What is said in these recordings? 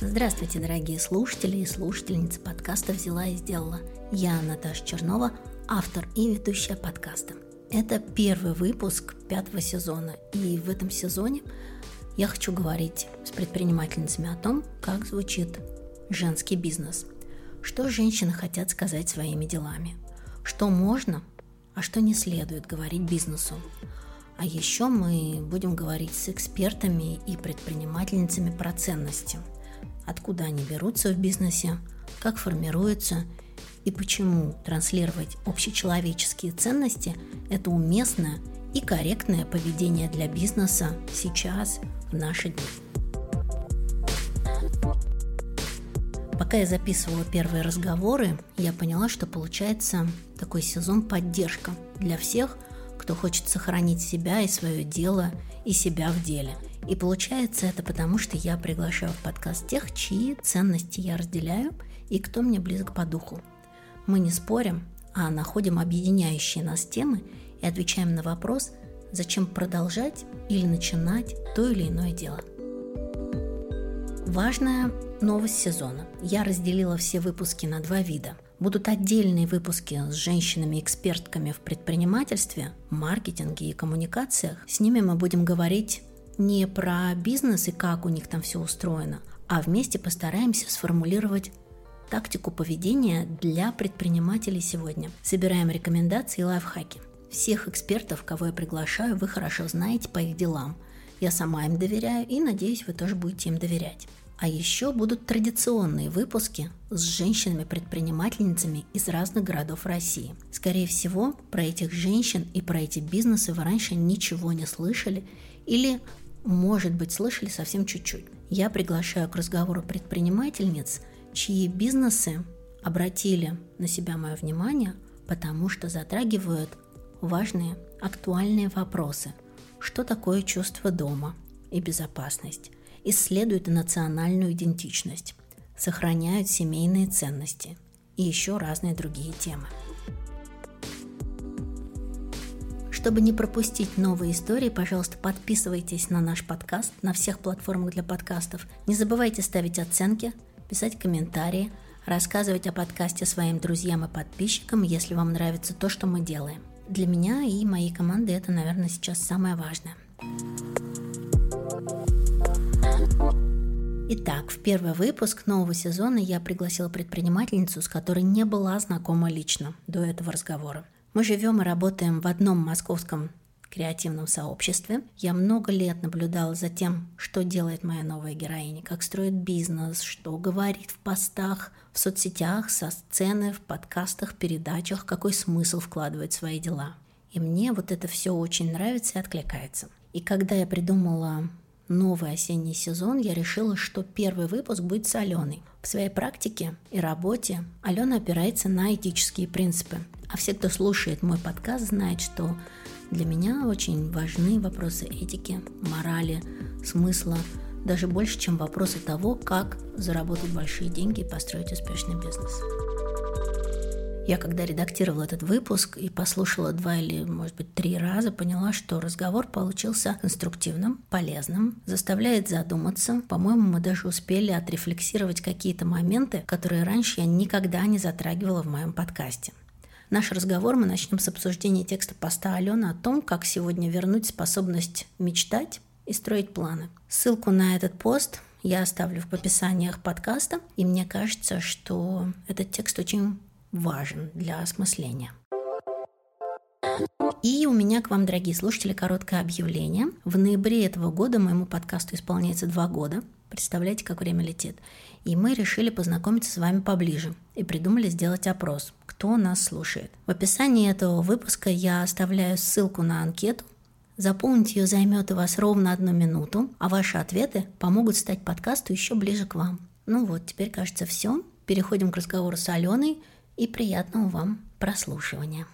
Здравствуйте, дорогие слушатели и слушательницы подкаста «Взяла и сделала». Я Наташа Чернова, автор и ведущая подкаста. Это первый выпуск пятого сезона, и в этом сезоне я хочу говорить с предпринимательницами о том, как звучит женский бизнес, что женщины хотят сказать своими делами, что можно, а что не следует говорить бизнесу. А еще мы будем говорить с экспертами и предпринимательницами про ценности – откуда они берутся в бизнесе, как формируются и почему транслировать общечеловеческие ценности – это уместное и корректное поведение для бизнеса сейчас, в наши дни. Пока я записывала первые разговоры, я поняла, что получается такой сезон поддержка для всех, кто хочет сохранить себя и свое дело, и себя в деле – и получается это потому, что я приглашаю в подкаст тех, чьи ценности я разделяю и кто мне близок по духу. Мы не спорим, а находим объединяющие нас темы и отвечаем на вопрос, зачем продолжать или начинать то или иное дело. Важная новость сезона. Я разделила все выпуски на два вида. Будут отдельные выпуски с женщинами-экспертками в предпринимательстве, маркетинге и коммуникациях. С ними мы будем говорить не про бизнес и как у них там все устроено, а вместе постараемся сформулировать тактику поведения для предпринимателей сегодня. Собираем рекомендации и лайфхаки. Всех экспертов, кого я приглашаю, вы хорошо знаете по их делам. Я сама им доверяю и надеюсь, вы тоже будете им доверять. А еще будут традиционные выпуски с женщинами-предпринимательницами из разных городов России. Скорее всего, про этих женщин и про эти бизнесы вы раньше ничего не слышали или может быть, слышали совсем чуть-чуть. Я приглашаю к разговору предпринимательниц, чьи бизнесы обратили на себя мое внимание, потому что затрагивают важные, актуальные вопросы. Что такое чувство дома и безопасность? Исследуют национальную идентичность, сохраняют семейные ценности и еще разные другие темы. Чтобы не пропустить новые истории, пожалуйста, подписывайтесь на наш подкаст на всех платформах для подкастов. Не забывайте ставить оценки, писать комментарии, рассказывать о подкасте своим друзьям и подписчикам, если вам нравится то, что мы делаем. Для меня и моей команды это, наверное, сейчас самое важное. Итак, в первый выпуск нового сезона я пригласила предпринимательницу, с которой не была знакома лично до этого разговора. Мы живем и работаем в одном московском креативном сообществе. Я много лет наблюдала за тем, что делает моя новая героиня, как строит бизнес, что говорит в постах, в соцсетях, со сцены, в подкастах, передачах, какой смысл вкладывает в свои дела. И мне вот это все очень нравится и откликается. И когда я придумала новый осенний сезон, я решила, что первый выпуск будет с Аленой. В своей практике и работе Алена опирается на этические принципы. А все, кто слушает мой подкаст, знают, что для меня очень важны вопросы этики, морали, смысла, даже больше, чем вопросы того, как заработать большие деньги и построить успешный бизнес. Я когда редактировала этот выпуск и послушала два или, может быть, три раза, поняла, что разговор получился конструктивным, полезным, заставляет задуматься. По-моему, мы даже успели отрефлексировать какие-то моменты, которые раньше я никогда не затрагивала в моем подкасте. Наш разговор мы начнем с обсуждения текста поста Алены о том, как сегодня вернуть способность мечтать и строить планы. Ссылку на этот пост я оставлю в описаниях подкаста, и мне кажется, что этот текст очень важен для осмысления. И у меня к вам, дорогие слушатели, короткое объявление. В ноябре этого года моему подкасту исполняется два года. Представляете, как время летит. И мы решили познакомиться с вами поближе и придумали сделать опрос, кто нас слушает. В описании этого выпуска я оставляю ссылку на анкету. Заполнить ее займет у вас ровно одну минуту, а ваши ответы помогут стать подкасту еще ближе к вам. Ну вот, теперь кажется все. Переходим к разговору с Аленой – и приятного вам прослушивания.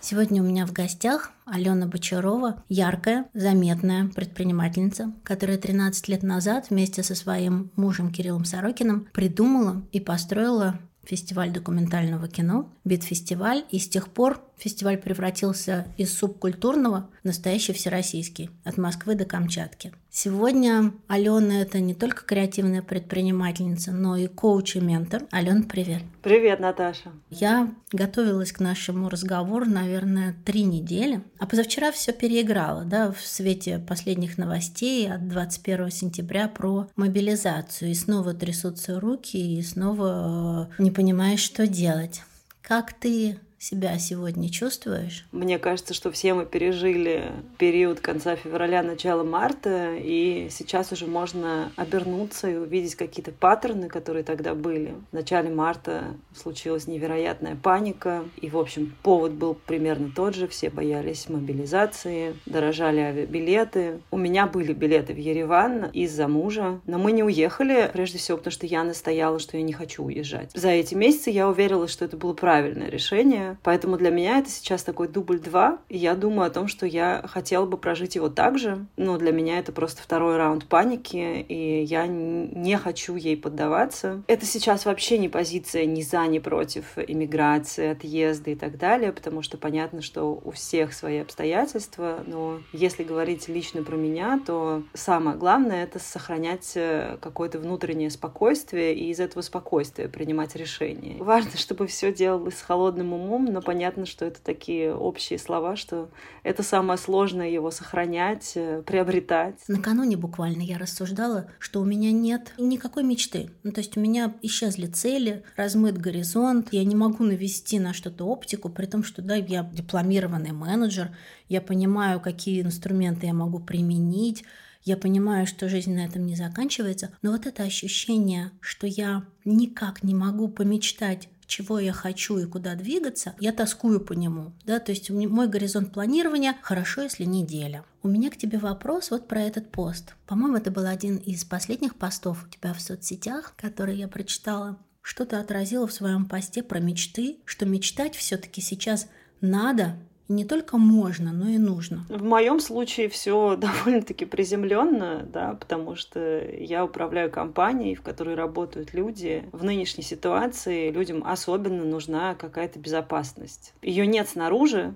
Сегодня у меня в гостях Алена Бочарова, яркая, заметная предпринимательница, которая 13 лет назад вместе со своим мужем Кириллом Сорокиным придумала и построила фестиваль документального кино, Битфестиваль, и с тех пор фестиваль превратился из субкультурного в настоящий всероссийский, от Москвы до Камчатки. Сегодня Алена – это не только креативная предпринимательница, но и коуч и ментор. Алена, привет. Привет, Наташа. Я готовилась к нашему разговору, наверное, три недели, а позавчера все переиграла, да, в свете последних новостей от 21 сентября про мобилизацию. И снова трясутся руки, и снова э, не понимаешь, что делать. Как ты себя сегодня чувствуешь? Мне кажется, что все мы пережили период конца февраля, начала марта, и сейчас уже можно обернуться и увидеть какие-то паттерны, которые тогда были. В начале марта случилась невероятная паника, и, в общем, повод был примерно тот же. Все боялись мобилизации, дорожали авиабилеты. У меня были билеты в Ереван из-за мужа, но мы не уехали, прежде всего, потому что я настояла, что я не хочу уезжать. За эти месяцы я уверилась, что это было правильное решение, Поэтому для меня это сейчас такой дубль два. Я думаю о том, что я хотела бы прожить его так же. Но для меня это просто второй раунд паники, и я не хочу ей поддаваться. Это сейчас вообще не позиция ни за, ни против иммиграции, отъезда и так далее, потому что понятно, что у всех свои обстоятельства, но если говорить лично про меня, то самое главное — это сохранять э, какое-то внутреннее спокойствие и из этого спокойствия принимать решения. Важно, чтобы все делалось с холодным умом, но понятно, что это такие общие слова, что это самое сложное его сохранять, э, приобретать. Накануне буквально я рассуждала, что у меня нет никакой мечты. Ну, то есть у меня исчезли цели, размыт горизонт, я не могу навести на что-то оптику, при том, что да, я дипломированный менеджер, я понимаю, какие инструменты я могу применить, я понимаю, что жизнь на этом не заканчивается, но вот это ощущение, что я никак не могу помечтать чего я хочу и куда двигаться, я тоскую по нему. Да? То есть мой горизонт планирования хорошо, если неделя. У меня к тебе вопрос вот про этот пост. По-моему, это был один из последних постов у тебя в соцсетях, который я прочитала. Что ты отразила в своем посте про мечты, что мечтать все-таки сейчас надо, и не только можно, но и нужно. В моем случае все довольно-таки приземленно, да, потому что я управляю компанией, в которой работают люди. В нынешней ситуации людям особенно нужна какая-то безопасность. Ее нет снаружи,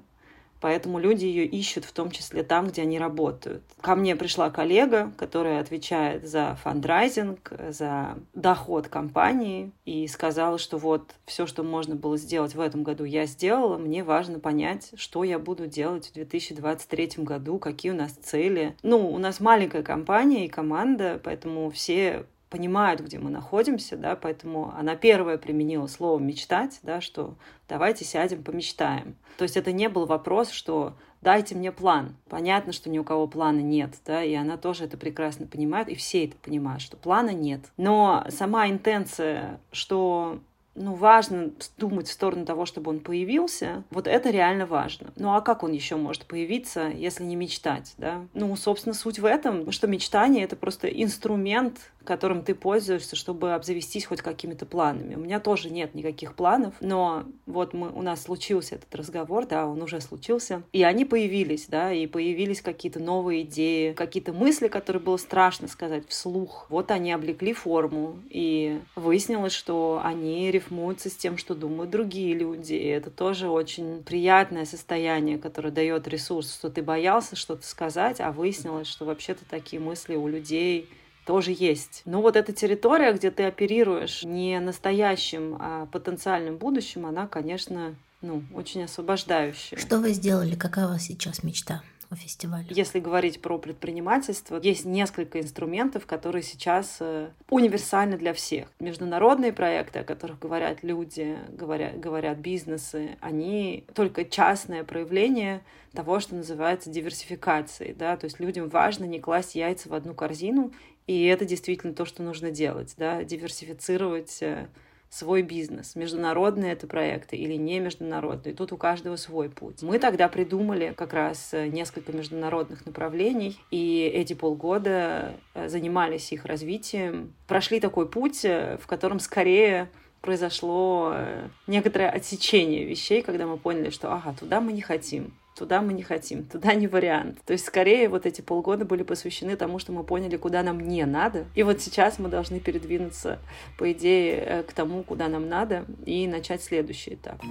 Поэтому люди ее ищут в том числе там, где они работают. Ко мне пришла коллега, которая отвечает за фандрайзинг, за доход компании, и сказала, что вот все, что можно было сделать в этом году, я сделала. Мне важно понять, что я буду делать в 2023 году, какие у нас цели. Ну, у нас маленькая компания и команда, поэтому все понимают, где мы находимся, да, поэтому она первая применила слово «мечтать», да, что давайте сядем, помечтаем. То есть это не был вопрос, что дайте мне план. Понятно, что ни у кого плана нет, да, и она тоже это прекрасно понимает, и все это понимают, что плана нет. Но сама интенция, что ну, важно думать в сторону того, чтобы он появился, вот это реально важно. Ну, а как он еще может появиться, если не мечтать, да? Ну, собственно, суть в этом, что мечтание — это просто инструмент которым ты пользуешься, чтобы обзавестись хоть какими-то планами. У меня тоже нет никаких планов, но вот мы, у нас случился этот разговор, да, он уже случился, и они появились, да, и появились какие-то новые идеи, какие-то мысли, которые было страшно сказать вслух. Вот они облекли форму, и выяснилось, что они рифмуются с тем, что думают другие люди, и это тоже очень приятное состояние, которое дает ресурс, что ты боялся что-то сказать, а выяснилось, что вообще-то такие мысли у людей тоже есть. Но вот эта территория, где ты оперируешь не настоящим, а потенциальным будущим, она, конечно, ну, очень освобождающая. Что вы сделали? Какая у вас сейчас мечта? У фестиваля? Если говорить про предпринимательство, есть несколько инструментов, которые сейчас э, универсальны для всех. Международные проекты, о которых говорят люди, говорят, говорят бизнесы, они только частное проявление того, что называется диверсификацией. Да? То есть людям важно не класть яйца в одну корзину и это действительно то, что нужно делать, да, диверсифицировать э, свой бизнес. Международные это проекты или не международные. Тут у каждого свой путь. Мы тогда придумали как раз э, несколько международных направлений, и эти полгода э, занимались их развитием. Прошли такой путь, в котором скорее произошло э, некоторое отсечение вещей, когда мы поняли, что ага, туда мы не хотим, туда мы не хотим, туда не вариант. То есть, скорее, вот эти полгода были посвящены тому, что мы поняли, куда нам не надо. И вот сейчас мы должны передвинуться, по идее, э, к тому, куда нам надо, и начать следующий этап.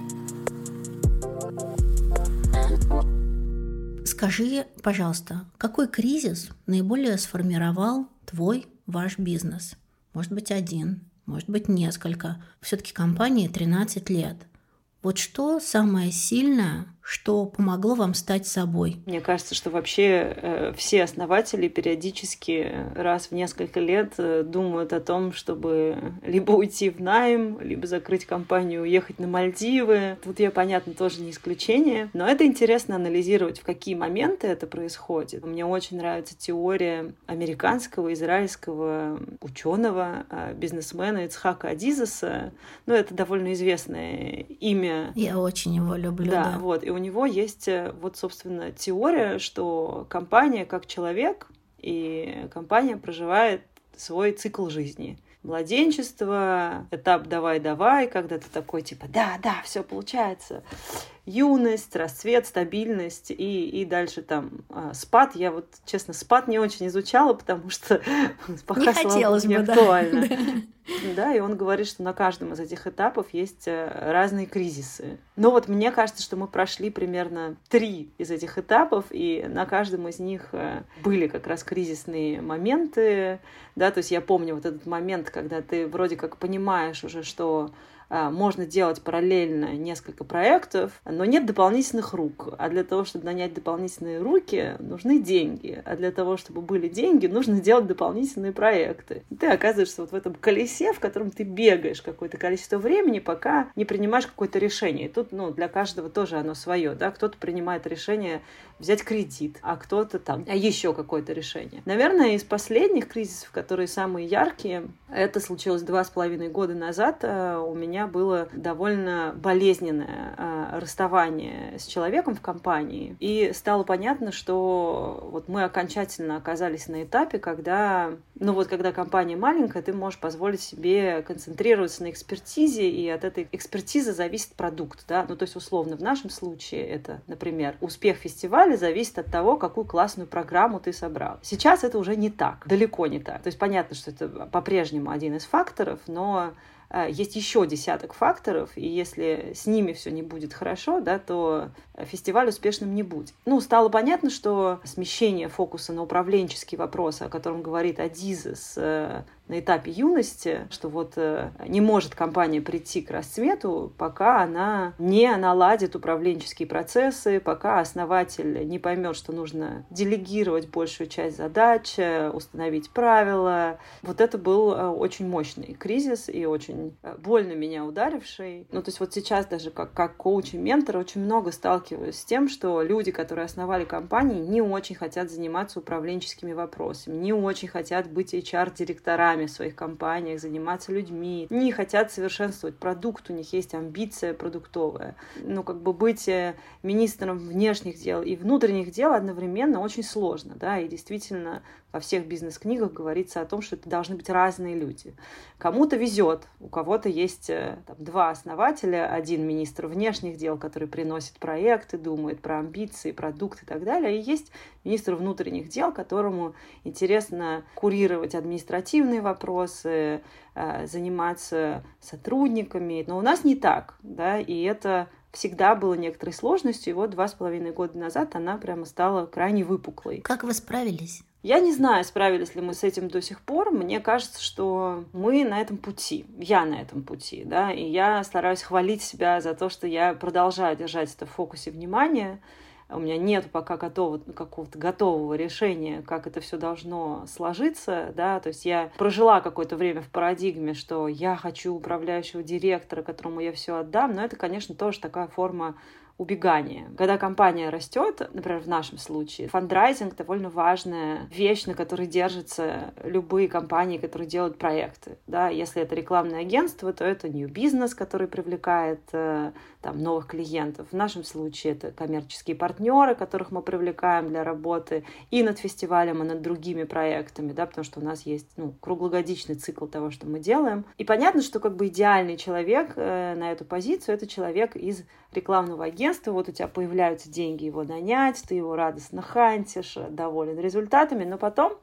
Скажи, пожалуйста, какой кризис наиболее сформировал твой, ваш бизнес? Может быть, один, может быть, несколько. Все-таки компании 13 лет. Вот что самое сильное что помогло вам стать собой? Мне кажется, что вообще э, все основатели периодически раз в несколько лет э, думают о том, чтобы либо уйти в найм, либо закрыть компанию, уехать на Мальдивы. Тут я, понятно, тоже не исключение. Но это интересно анализировать, в какие моменты это происходит. Мне очень нравится теория американского, израильского ученого, э, бизнесмена Ицхака Адизеса. Ну, это довольно известное имя. Я очень его люблю. Да, да. вот. И у него есть э, вот, собственно, теория, что компания как человек, и компания проживает свой цикл жизни. Младенчество, этап «давай-давай», когда ты такой типа «да, да, все получается», юность, расцвет, стабильность и, и дальше там э, спад. Я вот, честно, спад не очень изучала, потому что пока, не хотелось бы, не актуально. Да. да, и он говорит, что на каждом из этих этапов есть э, разные кризисы. Но вот мне кажется, что мы прошли примерно три из этих этапов, и на каждом из них э, были как раз кризисные моменты, да, то есть я помню вот этот момент, когда ты вроде как понимаешь уже, что можно делать параллельно несколько проектов, но нет дополнительных рук. А для того, чтобы нанять дополнительные руки, нужны деньги. А для того, чтобы были деньги, нужно делать дополнительные проекты. И ты оказываешься вот в этом колесе, в котором ты бегаешь какое-то количество времени, пока не принимаешь какое-то решение. И тут, ну, для каждого тоже оно свое, да, кто-то принимает решение взять кредит, а кто-то там а еще какое-то решение. Наверное, из последних кризисов, которые самые яркие, это случилось два с половиной года назад, э, у меня было довольно болезненное э, расставание с человеком в компании, и стало понятно, что вот мы окончательно оказались на этапе, когда, ну вот когда компания маленькая, ты можешь позволить себе концентрироваться на экспертизе, и от этой экспертизы зависит продукт, да, ну то есть условно в нашем случае это, например, успех фестиваля зависит от того, какую классную программу ты собрал. Сейчас это уже не так, далеко не так. То есть понятно, что это по-прежнему один из факторов, но есть еще десяток факторов, и если с ними все не будет хорошо, да, то фестиваль успешным не будет. Ну, стало понятно, что смещение фокуса на управленческие вопросы, о котором говорит Адизес э, на этапе юности, что вот э, не может компания прийти к расцвету, пока она не наладит управленческие процессы, пока основатель не поймет, что нужно делегировать большую часть задач, э, установить правила. Вот это был э, очень мощный кризис и очень больно меня ударивший. Ну, то есть вот сейчас даже как, как коуч и ментор очень много сталкиваюсь с тем, что люди, которые основали компании, не очень хотят заниматься управленческими вопросами, не очень хотят быть HR-директорами, деньгами в своих компаниях, заниматься людьми, не хотят совершенствовать продукт, у них есть амбиция продуктовая. Ну, как бы быть э, министром внешних дел и внутренних дел одновременно очень сложно, да, и действительно во всех бизнес-книгах говорится о том, что это должны быть разные люди. Кому-то везет, у кого-то есть э, там, два основателя, один министр внешних дел, который приносит проекты, думает про амбиции, продукты и так далее, и есть министр внутренних дел, которому интересно курировать административные вопросы, э, заниматься сотрудниками. Но у нас не так, да, и это всегда было некоторой сложностью, и вот два с половиной года назад она прямо стала крайне выпуклой. Как вы справились? Я не знаю, справились ли мы с этим до сих пор. Мне кажется, что мы на этом пути. Я на этом пути, да, и я стараюсь хвалить себя за то, что я продолжаю держать это в фокусе внимания. У меня нет пока готового, какого-то готового решения, как это все должно сложиться, да, то есть я прожила какое-то время в парадигме, что я хочу управляющего директора, которому я все отдам, но это, конечно, тоже такая форма убегание. Когда компания растет, например, в нашем случае, фандрайзинг довольно важная вещь, на которой держатся любые компании, которые делают проекты. Да? Если это рекламное агентство, то это new business, который привлекает э, там, новых клиентов. В нашем случае это коммерческие партнеры, которых мы привлекаем для работы и над фестивалем, и над другими проектами, да, потому что у нас есть ну, круглогодичный цикл того, что мы делаем. И понятно, что как бы идеальный человек э, на эту позицию — это человек из рекламного агентства, вот у тебя появляются деньги его нанять, ты его радостно хантишь, доволен результатами, но потом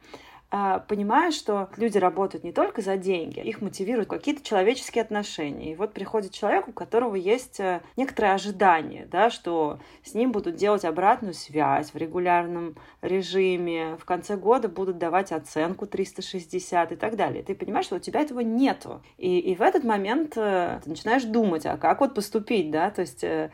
понимая, что люди работают не только за деньги, их мотивируют какие-то человеческие отношения. И вот приходит человек, у которого есть э, некоторые ожидания, да, что с ним будут делать обратную связь в регулярном режиме, в конце года будут давать оценку 360 и так далее. Ты понимаешь, что у тебя этого нету. И, и в этот момент э, ты начинаешь думать, а как вот поступить, да, то есть э,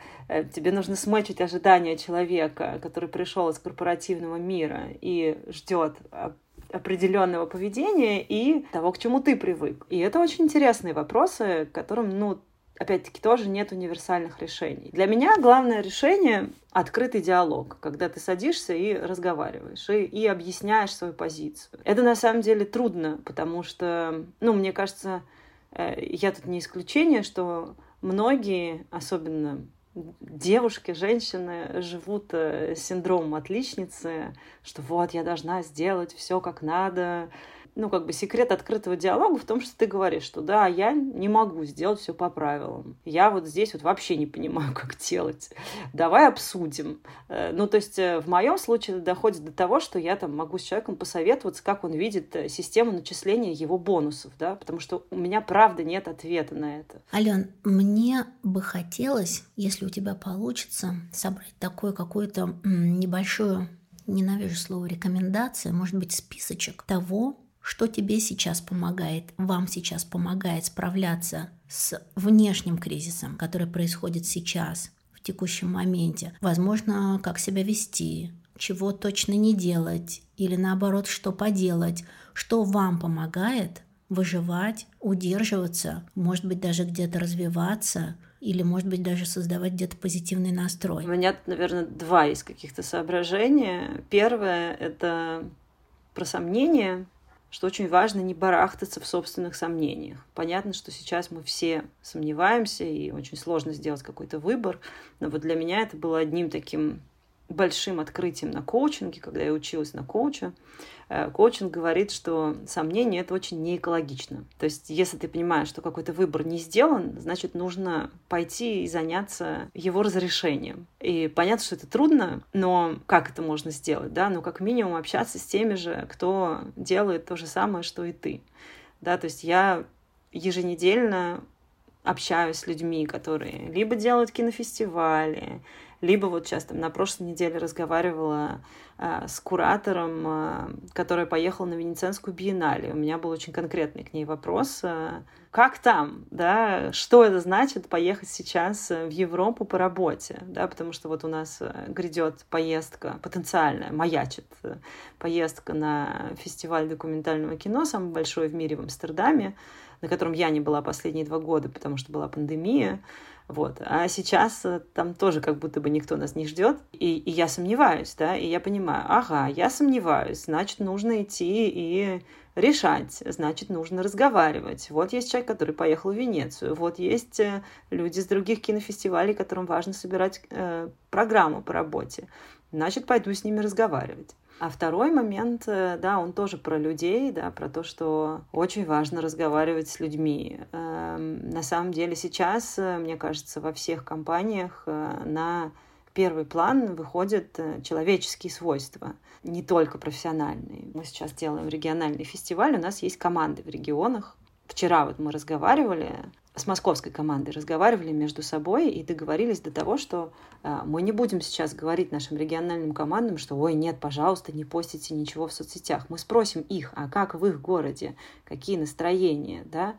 тебе нужно смычить ожидания человека, который пришел из корпоративного мира и ждет а, определенного поведения и того, к чему ты привык. И это очень интересные вопросы, которым, ну, опять-таки, тоже нет универсальных решений. Для меня главное решение — открытый диалог, когда ты садишься и разговариваешь, и, и объясняешь свою позицию. Это на самом деле трудно, потому что, ну, мне кажется, э, я тут не исключение, что многие, особенно девушки, женщины живут э, синдромом отличницы, что вот я должна сделать все как надо, ну, как бы секрет открытого диалога в том, что ты говоришь, что да, я не могу сделать все по правилам. Я вот здесь вот вообще не понимаю, как делать. Давай обсудим. Э, ну, то есть э, в моем случае это доходит до того, что я там могу с человеком посоветоваться, как он видит э, систему начисления его бонусов, да, потому что у меня правда нет ответа на это. Ален, мне бы хотелось, если у тебя получится, собрать такую какую-то небольшую ненавижу слово рекомендация, может быть, списочек того, что тебе сейчас помогает, вам сейчас помогает справляться с внешним кризисом, который происходит сейчас, в текущем моменте. Возможно, как себя вести, чего точно не делать, или наоборот, что поделать, что вам помогает выживать, удерживаться, может быть, даже где-то развиваться, или, может быть, даже создавать где-то позитивный настрой. У меня, наверное, два из каких-то соображения. Первое — это про сомнения, что очень важно не барахтаться в собственных сомнениях. Понятно, что сейчас мы все сомневаемся, и очень сложно сделать какой-то выбор, но вот для меня это было одним таким большим открытием на коучинге, когда я училась на коуча. Э, коучинг говорит, что сомнение это очень неэкологично. То есть, если ты понимаешь, что какой-то выбор не сделан, значит, нужно пойти и заняться его разрешением. И понятно, что это трудно, но как это можно сделать, да? Ну, как минимум общаться с теми же, кто делает то же самое, что и ты. Да, то есть я еженедельно общаюсь с людьми, которые либо делают кинофестивали, либо вот сейчас там на прошлой неделе разговаривала э, с куратором, э, которая поехала на Венецианскую биеннале. У меня был очень конкретный к ней вопрос. Э, как там, да, что это значит поехать сейчас в Европу по работе, да, потому что вот у нас грядет поездка потенциальная, маячит поездка на фестиваль документального кино, самый большой в мире в Амстердаме, на котором я не была последние два года, потому что была пандемия. Вот. А сейчас э, там тоже как будто бы никто нас не ждет. И, и я сомневаюсь, да, и я понимаю, ага, я сомневаюсь, значит, нужно идти и решать, значит, нужно разговаривать. Вот есть человек, который поехал в Венецию, вот есть э, люди с других кинофестивалей, которым важно собирать э, программу по работе. Значит, пойду с ними разговаривать. А второй момент, э, да, он тоже про людей, да, про то, что очень важно разговаривать с людьми. Эм, на самом деле сейчас, э, мне кажется, во всех компаниях э, на первый план выходят человеческие свойства, не только профессиональные. Мы сейчас делаем региональный фестиваль, у нас есть команды в регионах. Вчера вот мы разговаривали с московской командой разговаривали между собой и договорились до того, что э, мы не будем сейчас говорить нашим региональным командам, что ой, нет, пожалуйста, не постите ничего в соцсетях. Мы спросим их, а как в их городе, какие настроения, да,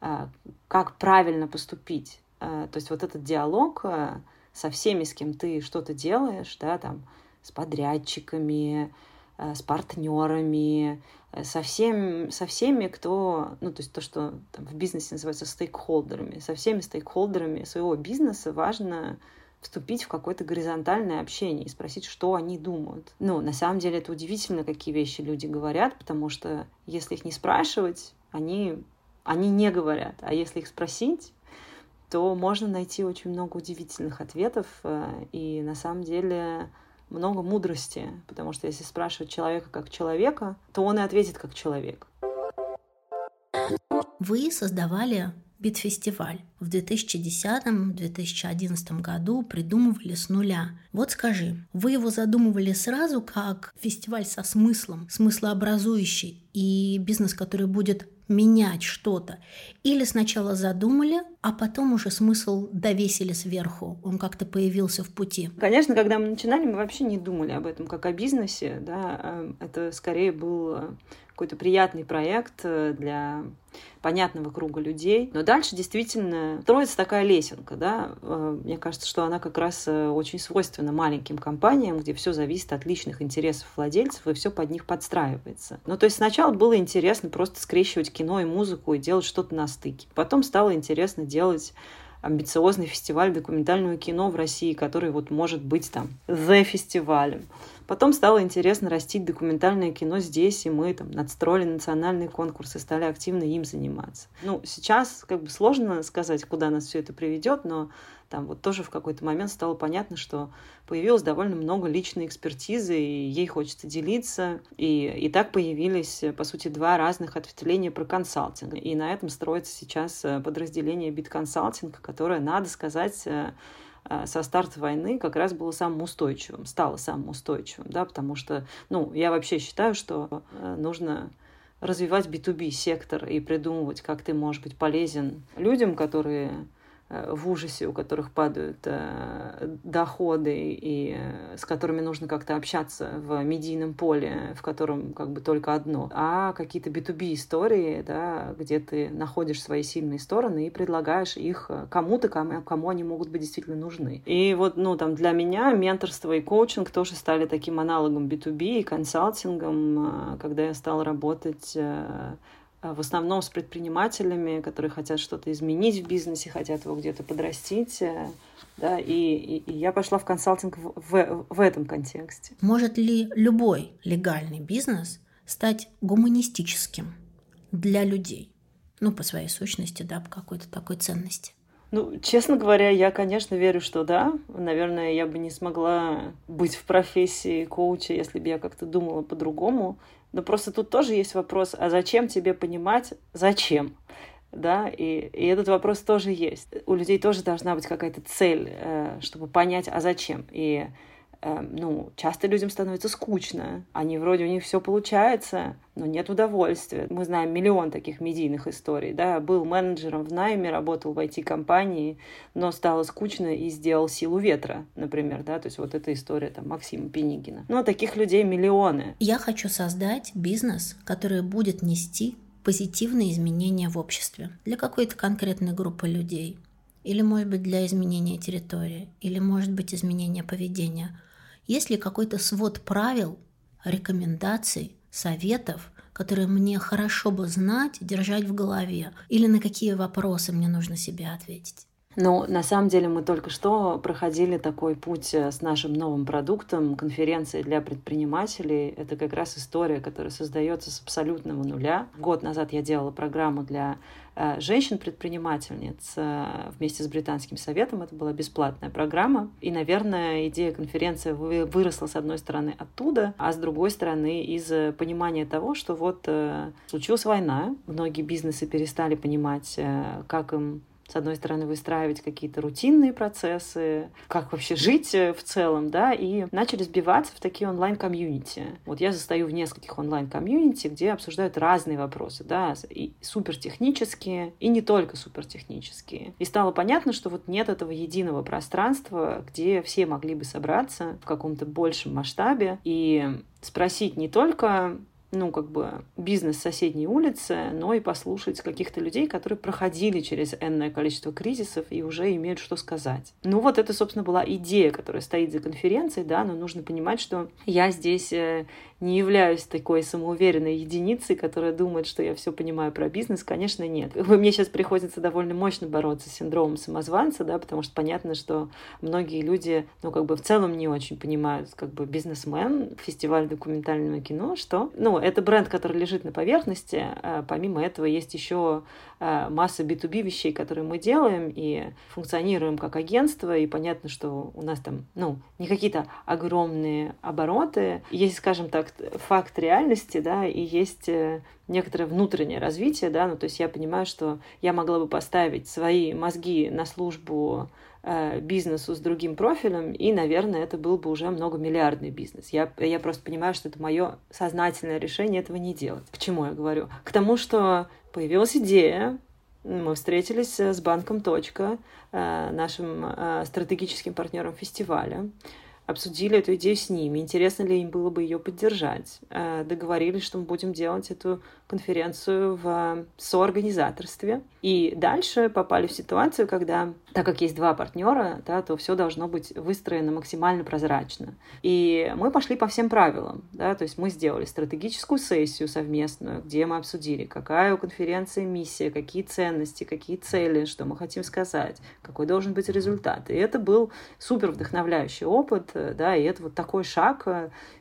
э, как правильно поступить. Э, то есть вот этот диалог со всеми, с кем ты что-то делаешь, да, там, с подрядчиками, с партнерами, со, всем, со всеми, кто, ну, то есть то, что там, в бизнесе называется стейкхолдерами, со всеми стейкхолдерами своего бизнеса важно вступить в какое-то горизонтальное общение и спросить, что они думают. Ну, на самом деле это удивительно, какие вещи люди говорят, потому что если их не спрашивать, они, они не говорят. А если их спросить, то можно найти очень много удивительных ответов. Э, и на самом деле много мудрости, потому что если спрашивать человека как человека, то он и ответит как человек. Вы создавали Битфестиваль. В 2010-2011 году придумывали с нуля. Вот скажи, вы его задумывали сразу как фестиваль со смыслом, смыслообразующий и бизнес, который будет менять что-то. Или сначала задумали, а потом уже смысл довесили сверху. Он как-то появился в пути. Конечно, когда мы начинали, мы вообще не думали об этом как о бизнесе. Да? Э, это скорее был э, какой-то приятный проект э, для понятного круга людей. Но дальше действительно строится такая лесенка, да. Э, мне кажется, что она как раз э, очень свойственна маленьким компаниям, где все зависит от личных интересов владельцев, и все под них подстраивается. Ну, то есть сначала было интересно просто скрещивать кино и музыку и делать что-то на стыке. Потом стало интересно делать амбициозный фестиваль документального кино в России, который вот может быть там the фестивалем. Потом стало интересно растить документальное кино здесь, и мы там надстроили национальный конкурс и стали активно им заниматься. Ну, сейчас как бы сложно сказать, куда нас все это приведет, но там вот тоже в какой-то момент стало понятно, что появилось довольно много личной экспертизы, и ей хочется делиться. И, и так появились, по сути, два разных ответвления про консалтинг. И на этом строится сейчас э, подразделение битконсалтинга, которое, надо сказать, э, Э, со старта войны как раз было самым устойчивым, стало самым устойчивым, да, потому что, ну, я вообще считаю, что нужно развивать B2B сектор и придумывать, как ты можешь быть полезен людям, которые в ужасе, у которых падают э, доходы и э, с которыми нужно как-то общаться в медийном поле, в котором как бы только одно, а какие-то B2B истории, да, где ты находишь свои сильные стороны и предлагаешь их кому-то, кому, они могут быть действительно нужны. И вот, ну, там для меня менторство и коучинг тоже стали таким аналогом B2B и консалтингом, когда я стала работать Э, в основном с предпринимателями, которые хотят что-то изменить в бизнесе, хотят его где-то подрастить. Э, да, и, и, и я пошла в консалтинг в, в, в этом контексте. Может ли любой легальный бизнес стать гуманистическим для людей? Ну, по своей сущности, да, по какой-то такой ценности. Ну, честно говоря, я, конечно, верю, что да. Наверное, я бы не смогла быть в профессии коуча, если бы я как-то думала по-другому. Но просто тут тоже есть вопрос, а зачем тебе понимать, зачем? Да, и, и этот вопрос тоже есть. У людей тоже должна быть какая-то цель, э, чтобы понять, а зачем. И ну, часто людям становится скучно. Они вроде у них все получается, но нет удовольствия. Мы знаем миллион таких медийных историй. Да? Был менеджером в найме, работал в IT-компании, но стало скучно и сделал силу ветра, например. Да? То есть вот эта история там, Максима Пенигина. Но таких людей миллионы. Я хочу создать бизнес, который будет нести позитивные изменения в обществе для какой-то конкретной группы людей. Или, может быть, для изменения территории, или, может быть, изменения поведения. Есть ли какой-то свод правил, рекомендаций, советов, которые мне хорошо бы знать, держать в голове? Или на какие вопросы мне нужно себе ответить? Ну, на самом деле мы только что проходили такой путь э, с нашим новым продуктом, конференции для предпринимателей. Это как раз история, которая создается с абсолютного нуля. Год назад я делала программу для э, женщин-предпринимательниц э, вместе с Британским советом. Это была бесплатная программа. И, наверное, идея конференции выросла, с одной стороны, оттуда, а с другой стороны, из понимания того, что вот случилась война, многие бизнесы перестали понимать, как им с одной стороны, выстраивать какие-то рутинные процессы, как вообще жить э, в целом, да, и начали сбиваться в такие онлайн-комьюнити. Вот я застаю в нескольких онлайн-комьюнити, где обсуждают разные вопросы, да, и супертехнические, и не только супертехнические. И стало понятно, что вот нет этого единого пространства, где все могли бы собраться в каком-то большем масштабе и спросить не только ну, как бы бизнес соседней улицы, но и послушать каких-то людей, которые проходили через энное количество кризисов и уже имеют что сказать. Ну, вот это, собственно, была идея, которая стоит за конференцией, да, но нужно понимать, что я здесь э, не являюсь такой самоуверенной единицей, которая думает, что я все понимаю про бизнес. Конечно, нет. Мне сейчас приходится довольно мощно бороться с синдромом самозванца, да, потому что понятно, что многие люди, ну, как бы в целом не очень понимают, как бы бизнесмен, фестиваль документального кино, что, ну, это бренд, который лежит на поверхности. А помимо этого есть еще масса B2B вещей, которые мы делаем и функционируем как агентство, и понятно, что у нас там, ну, не какие-то огромные обороты. Есть, скажем так, факт реальности, да, и есть э, некоторое внутреннее развитие, да, ну, то есть я понимаю, что я могла бы поставить свои мозги на службу э, бизнесу с другим профилем, и, наверное, это был бы уже многомиллиардный бизнес. Я, я просто понимаю, что это мое сознательное решение этого не делать. К чему я говорю? К тому, что появилась идея, мы встретились с банком «Точка», э, нашим э, стратегическим партнером фестиваля, обсудили эту идею с ними, интересно ли им было бы ее поддержать. Э, договорились, что мы будем делать эту конференцию в соорганизаторстве. И дальше попали в ситуацию, когда, так как есть два партнера, да, то все должно быть выстроено максимально прозрачно. И мы пошли по всем правилам. Да, то есть мы сделали стратегическую сессию совместную, где мы обсудили, какая у конференции миссия, какие ценности, какие цели, что мы хотим сказать, какой должен быть результат. И это был супер вдохновляющий опыт, да, и это вот такой шаг,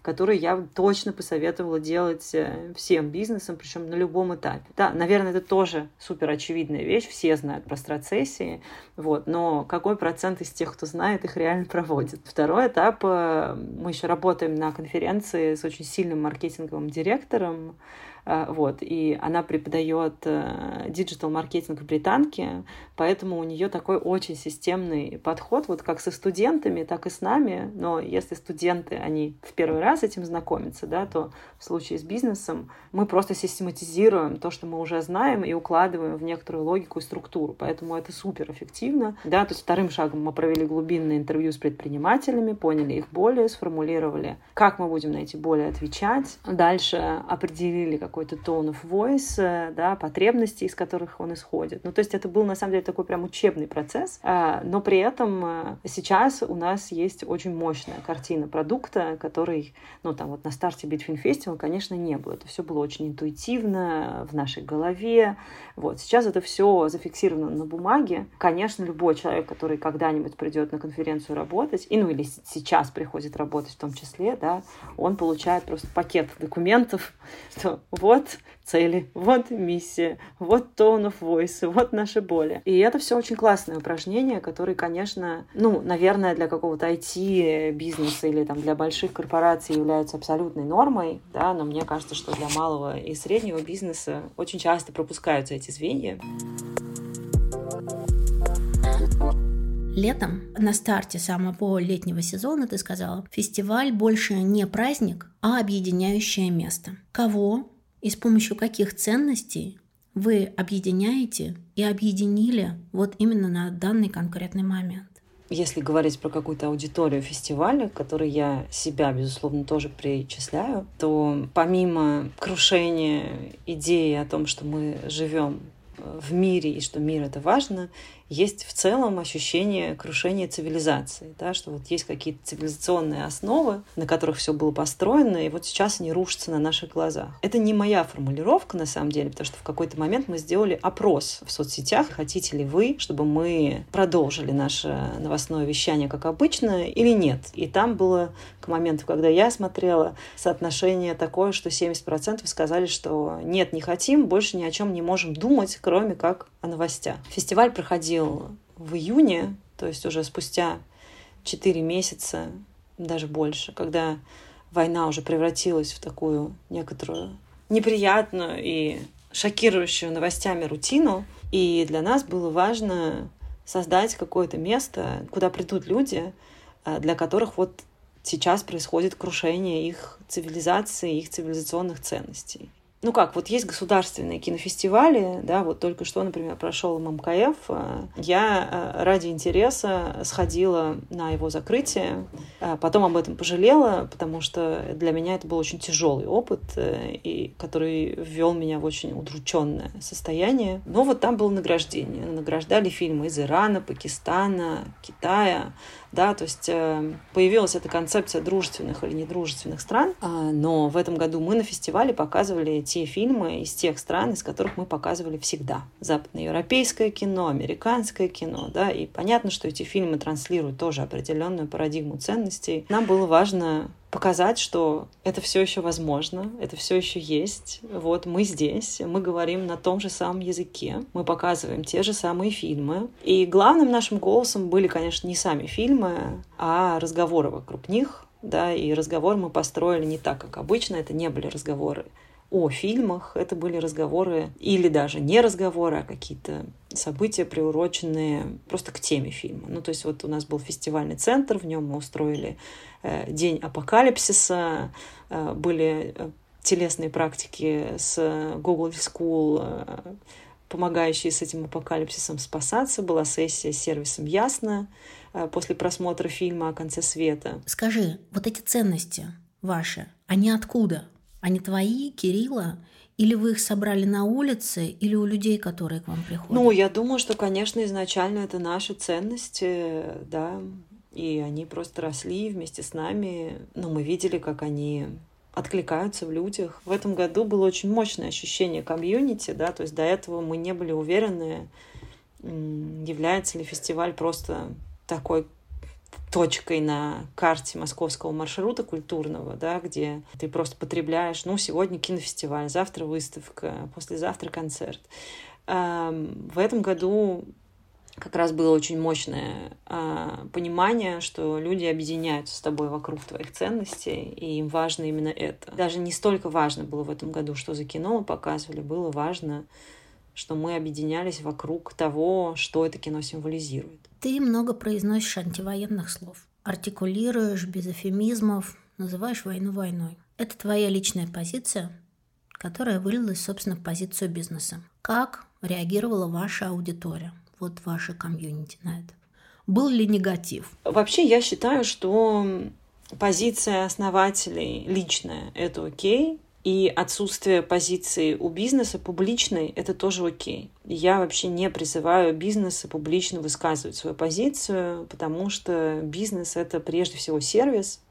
который я точно посоветовала делать э, всем бизнесам, причем на любом этапе. Да, наверное, это тоже супер очевидная вещь, все знают про стратсессии, вот, но какой процент из тех, кто знает, их реально проводит? Второй этап, э, мы еще работаем на конференции с очень сильным маркетинговым директором, Э, вот, и она преподает э, digital-маркетинг в британке, поэтому у нее такой очень системный подход, вот как со студентами, так и с нами, но если студенты, они в первый раз этим знакомятся, да, то в случае с бизнесом мы просто систематизируем то, что мы уже знаем, и укладываем в некоторую логику и структуру, поэтому это супер эффективно, да, то есть вторым шагом мы провели глубинное интервью с предпринимателями, поняли их боли, сформулировали, как мы будем на эти боли отвечать, дальше определили, как какой-то tone of voice, э, да, потребности, из которых он исходит. Ну, то есть это был, на самом деле, такой прям учебный процесс, э, но при этом э, сейчас у нас есть очень мощная картина продукта, который, ну, там вот на старте Bitfin Festival, конечно, не было. Это все было очень интуитивно, в нашей голове. Вот. Сейчас это все зафиксировано на бумаге. Конечно, любой человек, который когда-нибудь придет на конференцию работать, и ну или сейчас приходит работать в том числе, да, он получает просто пакет документов, что цели, вот миссия, вот tone of voice, вот наши боли. И это все очень классное упражнение, которое, конечно, ну, наверное, для какого-то IT-бизнеса или там для больших корпораций является абсолютной нормой, да, но мне кажется, что для малого и среднего бизнеса очень часто пропускаются эти звенья. Летом, на старте самого летнего сезона, ты сказала, фестиваль больше не праздник, а объединяющее место. Кого и с помощью каких ценностей вы объединяете и объединили вот именно на данный конкретный момент? Если говорить про какую-то аудиторию фестиваля, к которой я себя, безусловно, тоже причисляю, то помимо крушения идеи о том, что мы живем в мире и что мир это важно, есть в целом ощущение крушения цивилизации, да, что вот есть какие-то цивилизационные основы, на которых все было построено, и вот сейчас они рушатся на наших глазах. Это не моя формулировка, на самом деле, потому что в какой-то момент мы сделали опрос в соцсетях, хотите ли вы, чтобы мы продолжили наше новостное вещание как обычно или нет. И там было к моменту, когда я смотрела, соотношение такое, что 70% сказали, что нет, не хотим, больше ни о чем не можем думать, кроме как о новостях. Фестиваль проходил в июне, то есть уже спустя 4 месяца, даже больше, когда война уже превратилась в такую некоторую неприятную и шокирующую новостями рутину. И для нас было важно создать какое-то место, куда придут люди, э, для которых вот сейчас происходит крушение их цивилизации, их цивилизационных ценностей. Ну как, вот есть государственные кинофестивали, да, вот только что, например, прошел ММКФ. Я э, ради интереса сходила на его закрытие, а потом об этом пожалела, потому что для меня это был очень тяжелый опыт, э, и который ввел меня в очень удрученное состояние. Но вот там было награждение. Награждали фильмы из Ирана, Пакистана, Китая, да, то есть э, появилась эта концепция дружественных или недружественных стран, а, но в этом году мы на фестивале показывали те фильмы из тех стран, из которых мы показывали всегда. Западноевропейское кино, американское кино, да, и понятно, что эти фильмы транслируют тоже определенную парадигму ценностей. Нам было важно показать, что это все еще возможно, это все еще есть. Вот мы здесь, мы говорим на том же самом языке, мы показываем те же самые фильмы. И главным нашим голосом были, конечно, не сами фильмы, а разговоры вокруг них. Да, и разговор мы построили не так, как обычно. Это не были разговоры о фильмах. Это были разговоры или даже не разговоры, а какие-то события, приуроченные просто к теме фильма. Ну, то есть вот у нас был фестивальный центр, в нем мы устроили э, День апокалипсиса, э, были э, телесные практики с Google School, помогающие с этим апокалипсисом спасаться. Была сессия с сервисом «Ясно» после просмотра фильма «О конце света». Скажи, вот эти ценности ваши, они откуда? Они твои, Кирилла? Или вы их собрали на улице, или у людей, которые к вам приходят? Ну, я думаю, что, конечно, изначально это наши ценности, да, и они просто росли вместе с нами. Но мы видели, как они откликаются в людях. В этом году было очень мощное ощущение комьюнити, да, то есть до этого мы не были уверены, является ли фестиваль просто такой точкой на карте московского маршрута культурного, да, где ты просто потребляешь, ну, сегодня кинофестиваль, завтра выставка, послезавтра концерт. В этом году как раз было очень мощное э, понимание, что люди объединяются с тобой вокруг твоих ценностей, и им важно именно это. Даже не столько важно было в этом году, что за кино показывали, было важно что мы объединялись вокруг того, что это кино символизирует. Ты много произносишь антивоенных слов, артикулируешь без эфемизмов, называешь войну войной. Это твоя личная позиция, которая вылилась, собственно, в позицию бизнеса. Как реагировала ваша аудитория, вот ваша комьюнити на это? Был ли негатив? Вообще, я считаю, что позиция основателей личная – это окей, и отсутствие позиции у бизнеса публичной – это тоже окей. Я вообще не призываю бизнеса публично высказывать свою позицию, потому что бизнес – это прежде всего сервис,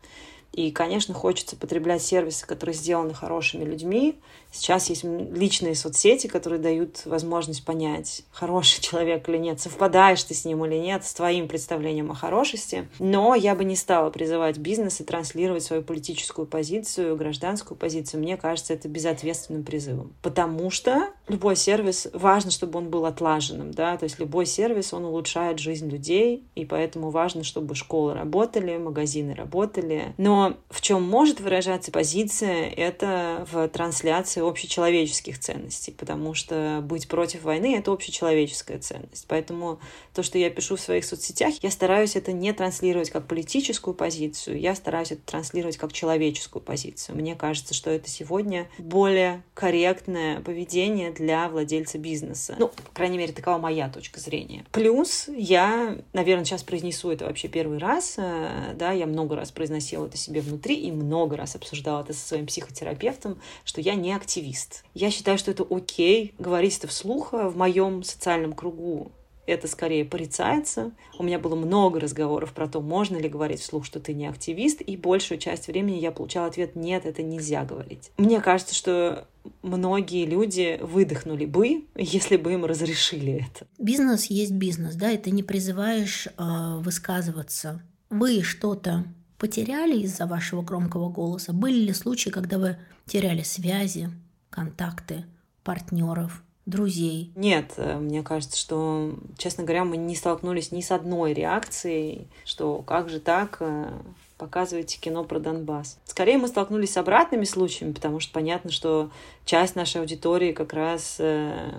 и, конечно, хочется потреблять сервисы, которые сделаны хорошими людьми. Сейчас есть личные соцсети, которые дают возможность понять, хороший человек или нет, совпадаешь ты с ним или нет, с твоим представлением о хорошести. Но я бы не стала призывать бизнес и транслировать свою политическую позицию, гражданскую позицию. Мне кажется, это безответственным призывом. Потому что любой сервис, важно, чтобы он был отлаженным, да, то есть любой сервис, он улучшает жизнь людей, и поэтому важно, чтобы школы работали, магазины работали. Но в чем может выражаться позиция, это в трансляции общечеловеческих ценностей, потому что быть против войны — это общечеловеческая ценность. Поэтому то, что я пишу в своих соцсетях, я стараюсь это не транслировать как политическую позицию, я стараюсь это транслировать как человеческую позицию. Мне кажется, что это сегодня более корректное поведение для владельца бизнеса. Ну, по крайней мере, такова моя точка зрения. Плюс я, наверное, сейчас произнесу это вообще первый раз, э, да, я много раз произносила это себе внутри и много раз обсуждала это со своим психотерапевтом, что я не активист. Я считаю, что это окей говорить это вслух в моем социальном кругу это скорее порицается. У меня было много разговоров про то, можно ли говорить вслух, что ты не активист, и большую часть времени я получала ответ «нет, это нельзя говорить». Мне кажется, что многие люди выдохнули бы, если бы им разрешили это. Бизнес есть бизнес, да, и ты не призываешь э, высказываться. Вы что-то потеряли из-за вашего громкого голоса? Были ли случаи, когда вы теряли связи, контакты, партнеров, друзей? Нет, э, мне кажется, что, честно говоря, мы не столкнулись ни с одной реакцией, что как же так, э, показываете кино про Донбасс. Скорее мы столкнулись с обратными случаями, потому что понятно, что часть нашей аудитории как раз э,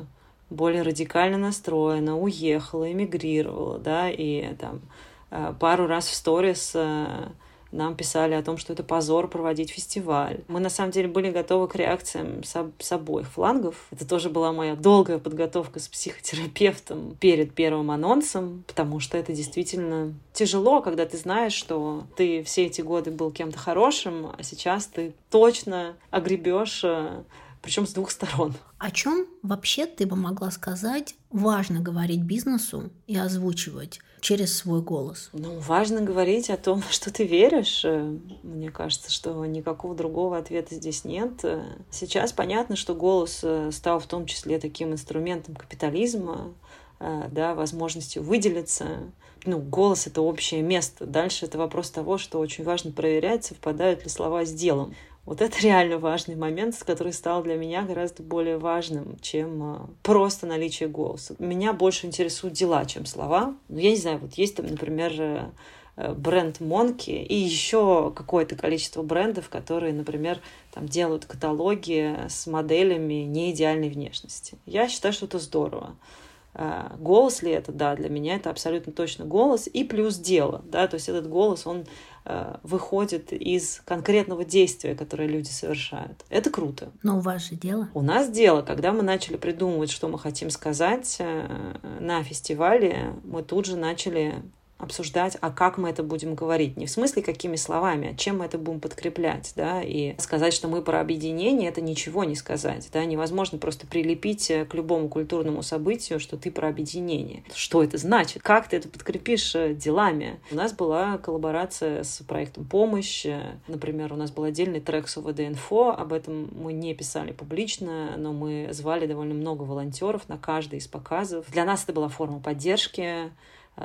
более радикально настроена, уехала, эмигрировала, да, и там пару раз в сторис нам писали о том, что это позор проводить фестиваль. Мы на самом деле были готовы к реакциям с, с обоих флангов. Это тоже была моя долгая подготовка с психотерапевтом перед первым анонсом, потому что это действительно тяжело, когда ты знаешь, что ты все эти годы был кем-то хорошим, а сейчас ты точно огребешь э, причем с двух сторон. О чем вообще ты бы могла сказать важно говорить бизнесу и озвучивать через свой голос? Ну, важно говорить о том, что ты веришь. Мне кажется, что никакого другого ответа здесь нет. Сейчас понятно, что голос э, стал в том числе таким инструментом капитализма, э, да, возможностью выделиться. Ну, голос — это общее место. Дальше это вопрос того, что очень важно проверять, совпадают ли слова с делом. Вот это реально важный момент, который стал для меня гораздо более важным, чем а, просто наличие голоса. Меня больше интересуют дела, чем слова. Ну, я не знаю, вот есть там, например, э, э, бренд Монки и еще какое-то количество брендов, которые, например, там делают каталоги с моделями неидеальной внешности. Я считаю, что это здорово. Э, голос ли это? Да, для меня это абсолютно точно голос. И плюс дело, да, то есть этот голос, он выходит из конкретного действия, которое люди совершают. Это круто. Но у вас же дело. У нас дело. Когда мы начали придумывать, что мы хотим сказать э, на фестивале, мы тут же начали обсуждать, а как мы это будем говорить. Не в смысле, какими словами, а чем мы это будем подкреплять, да, и сказать, что мы про объединение, это ничего не сказать, да, невозможно просто прилепить э, к любому культурному событию, что ты про объединение. Что это значит? Как ты это подкрепишь э, делами? У нас была коллаборация с проектом «Помощь», например, у нас был отдельный трек с ОВД-инфо, об этом мы не писали публично, но мы звали довольно много волонтеров на каждый из показов. Для нас это была форма поддержки,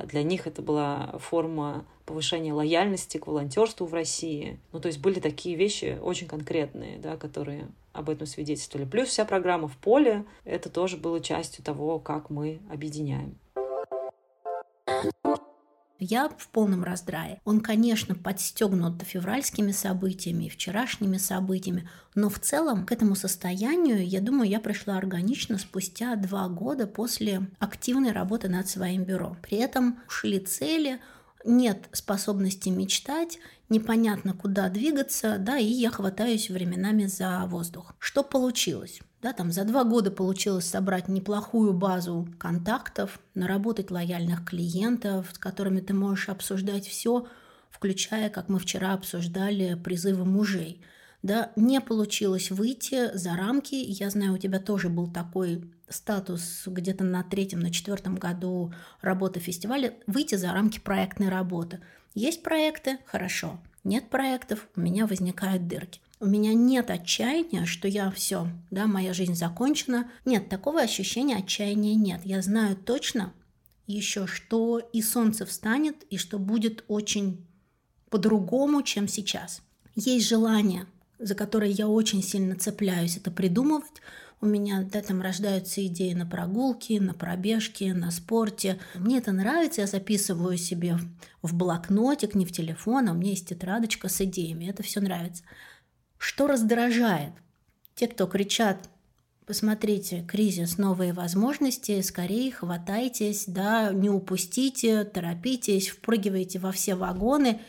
для них это была форма повышения лояльности к волонтерству в России. Ну, то есть были такие вещи очень конкретные, да, которые об этом свидетельствовали. Плюс вся программа в поле, это тоже было частью того, как мы объединяем. Я в полном раздрае. Он, конечно, подстегнут февральскими событиями вчерашними событиями, но в целом к этому состоянию, я думаю, я пришла органично спустя два года после активной работы над своим бюро. При этом ушли цели, нет способности мечтать, непонятно куда двигаться, да, и я хватаюсь временами за воздух. Что получилось? Да, там за два года получилось собрать неплохую базу контактов, наработать лояльных клиентов, с которыми ты можешь обсуждать все, включая, как мы вчера обсуждали, призывы мужей. Да, не получилось выйти за рамки. Я знаю, у тебя тоже был такой статус где-то на третьем, на четвертом году работы фестиваля, выйти за рамки проектной работы. Есть проекты, хорошо. Нет проектов, у меня возникают дырки. У меня нет отчаяния, что я все, да, моя жизнь закончена. Нет, такого ощущения отчаяния нет. Я знаю точно еще, что и солнце встанет, и что будет очень по-другому, чем сейчас. Есть желание, за которое я очень сильно цепляюсь, это придумывать. У меня да, там рождаются идеи на прогулки, на пробежки, на спорте. Мне это нравится, я записываю себе в блокнотик, не в телефон, а у меня есть тетрадочка с идеями. Это все нравится. Что раздражает? Те, кто кричат посмотрите, кризис, новые возможности, скорее хватайтесь, да, не упустите, торопитесь, впрыгивайте во все вагоны.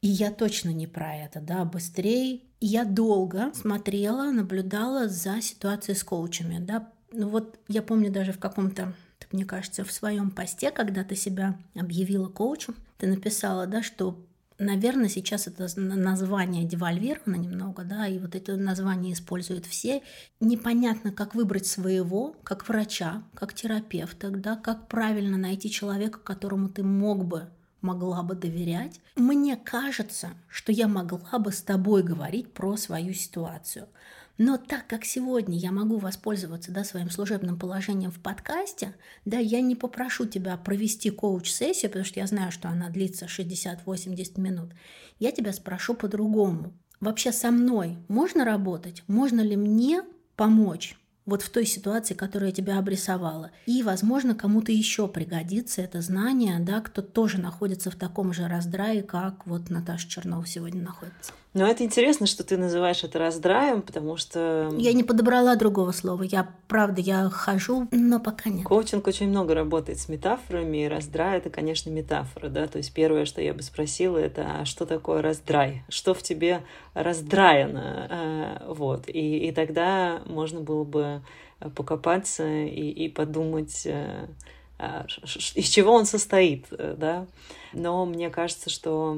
И я точно не про это, да, быстрее. Я долго смотрела, наблюдала за ситуацией с коучами, да. Ну вот я помню даже в каком-то, мне кажется, в своем посте, когда ты себя объявила коучем, ты написала, да, что Наверное, сейчас это название девальвировано немного, да, и вот это название используют все. Непонятно, как выбрать своего, как врача, как терапевта, да, как правильно найти человека, которому ты мог бы могла бы доверять. Мне кажется, что я могла бы с тобой говорить про свою ситуацию. Но так как сегодня я могу воспользоваться да, своим служебным положением в подкасте, да, я не попрошу тебя провести коуч-сессию, потому что я знаю, что она длится 60-80 минут. Я тебя спрошу по-другому. Вообще со мной можно работать? Можно ли мне помочь? вот в той ситуации, которую я тебя обрисовала. И, возможно, кому-то еще пригодится это знание, да, кто тоже находится в таком же раздрае, как вот Наташа Чернова сегодня находится. Но это интересно, что ты называешь это раздраем, потому что... Я не подобрала другого слова. Я, правда, я хожу, но пока нет. Коучинг очень много работает с метафорами, и раздрай — это, конечно, метафора, да? То есть первое, что я бы спросила, это а что такое раздрай? Что в тебе раздраено? А, вот. И, и тогда можно было бы покопаться и, и подумать, э, а, из чего он состоит, э, да? Но мне кажется, что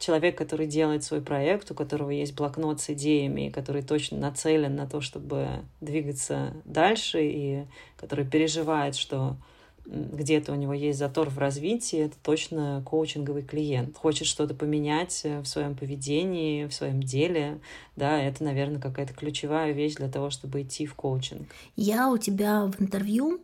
человек, который делает свой проект, у которого есть блокнот с идеями, который точно нацелен на то, чтобы двигаться дальше, и который переживает, что где-то у него есть затор в развитии, это точно коучинговый клиент. Хочет что-то поменять в своем поведении, в своем деле, да, это, наверное, какая-то ключевая вещь для того, чтобы идти в коучинг. Я у тебя в интервью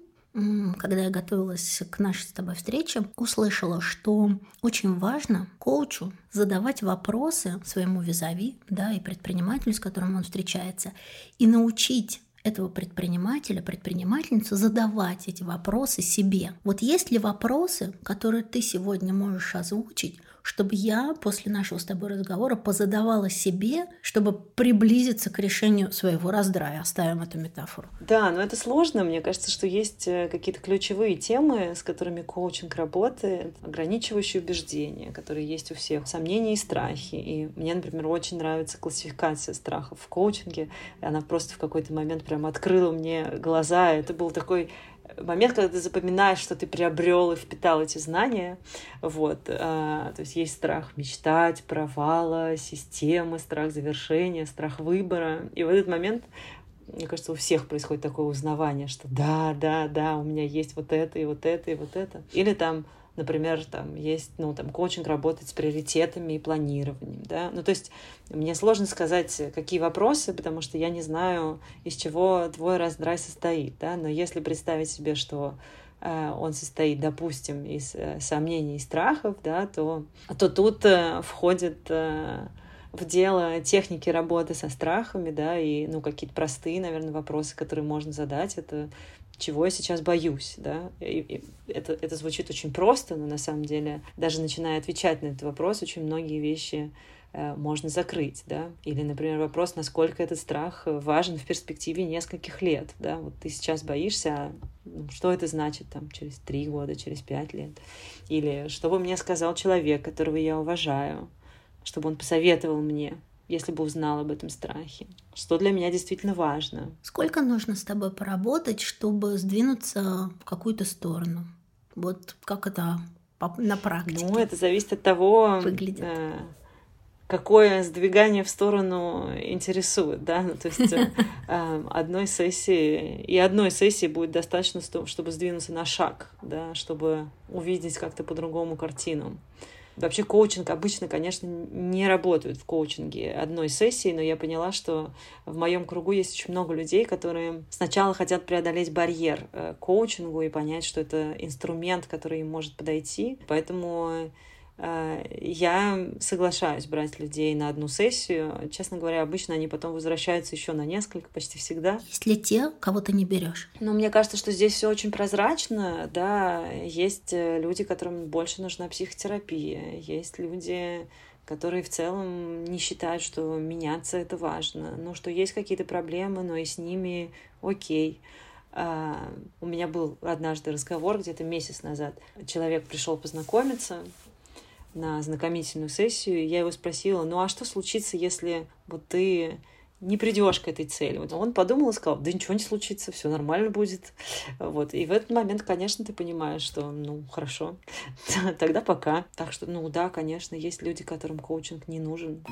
когда я готовилась к нашей с тобой встрече, услышала, что очень важно коучу задавать вопросы своему визави, да, и предпринимателю, с которым он встречается, и научить этого предпринимателя, предпринимательницу задавать эти вопросы себе. Вот есть ли вопросы, которые ты сегодня можешь озвучить, чтобы я после нашего с тобой разговора позадавала себе, чтобы приблизиться к решению своего раздрая. Оставим эту метафору. Да, но это сложно. Мне кажется, что есть э, какие-то ключевые темы, с которыми коучинг работает, ограничивающие убеждения, которые есть у всех, сомнения и страхи. И мне, например, очень нравится классификация страхов в коучинге. Она просто в какой-то момент прям открыла мне глаза. Это был такой момент, когда ты запоминаешь, что ты приобрел и впитал эти знания. Вот. А, то есть есть страх мечтать, провала, системы, страх завершения, страх выбора. И в этот момент мне кажется, у всех происходит такое узнавание, что да, да, да, у меня есть вот это и вот это и вот это. Или там Например, там есть, ну, там, коучинг работает с приоритетами и планированием, да. Ну, то есть мне сложно сказать, какие вопросы, потому что я не знаю, из чего твой раздрай состоит, да. Но если представить себе, что э, он состоит, допустим, из э, сомнений и страхов, да, то, то тут э, входит в дело техники работы со страхами, да, и, ну, какие-то простые, наверное, вопросы, которые можно задать, это чего я сейчас боюсь, да, и, и это, это звучит очень просто, но на самом деле, даже начиная отвечать на этот вопрос, очень многие вещи э, можно закрыть, да, или, например, вопрос, насколько этот страх важен в перспективе нескольких лет, да, вот ты сейчас боишься, а ну, что это значит там через три года, через пять лет, или что бы мне сказал человек, которого я уважаю, чтобы он посоветовал мне, если бы узнал об этом страхе. Что для меня действительно важно. Сколько нужно с тобой поработать, чтобы сдвинуться в какую-то сторону? Вот как это на практике? Ну, это зависит от того, выглядит. Э, какое сдвигание в сторону интересует, да, ну, то есть э, э, одной сессии, и одной сессии будет достаточно, чтобы сдвинуться на шаг, да, чтобы увидеть как-то по-другому картину. Вообще коучинг обычно, конечно, не работают в коучинге одной сессии, но я поняла, что в моем кругу есть очень много людей, которые сначала хотят преодолеть барьер э, коучингу и понять, что это инструмент, который им может подойти. Поэтому я соглашаюсь брать людей на одну сессию. Честно говоря, обычно они потом возвращаются еще на несколько, почти всегда. Есть ли те, кого ты не берешь? Но мне кажется, что здесь все очень прозрачно. Да, есть э, люди, которым больше нужна психотерапия. Есть люди, которые в целом не считают, что меняться это важно. Ну, что есть какие-то проблемы, но и с ними окей. Uh, у меня был однажды разговор где-то месяц назад. Человек пришел познакомиться, на знакомительную сессию, я его спросила, ну а что случится, если вот ты не придешь к этой цели. Вот он подумал и сказал, да ничего не случится, все нормально будет. Вот. И в этот момент, конечно, ты понимаешь, что, ну, хорошо, тогда пока. Так что, ну да, конечно, есть люди, которым коучинг не нужен.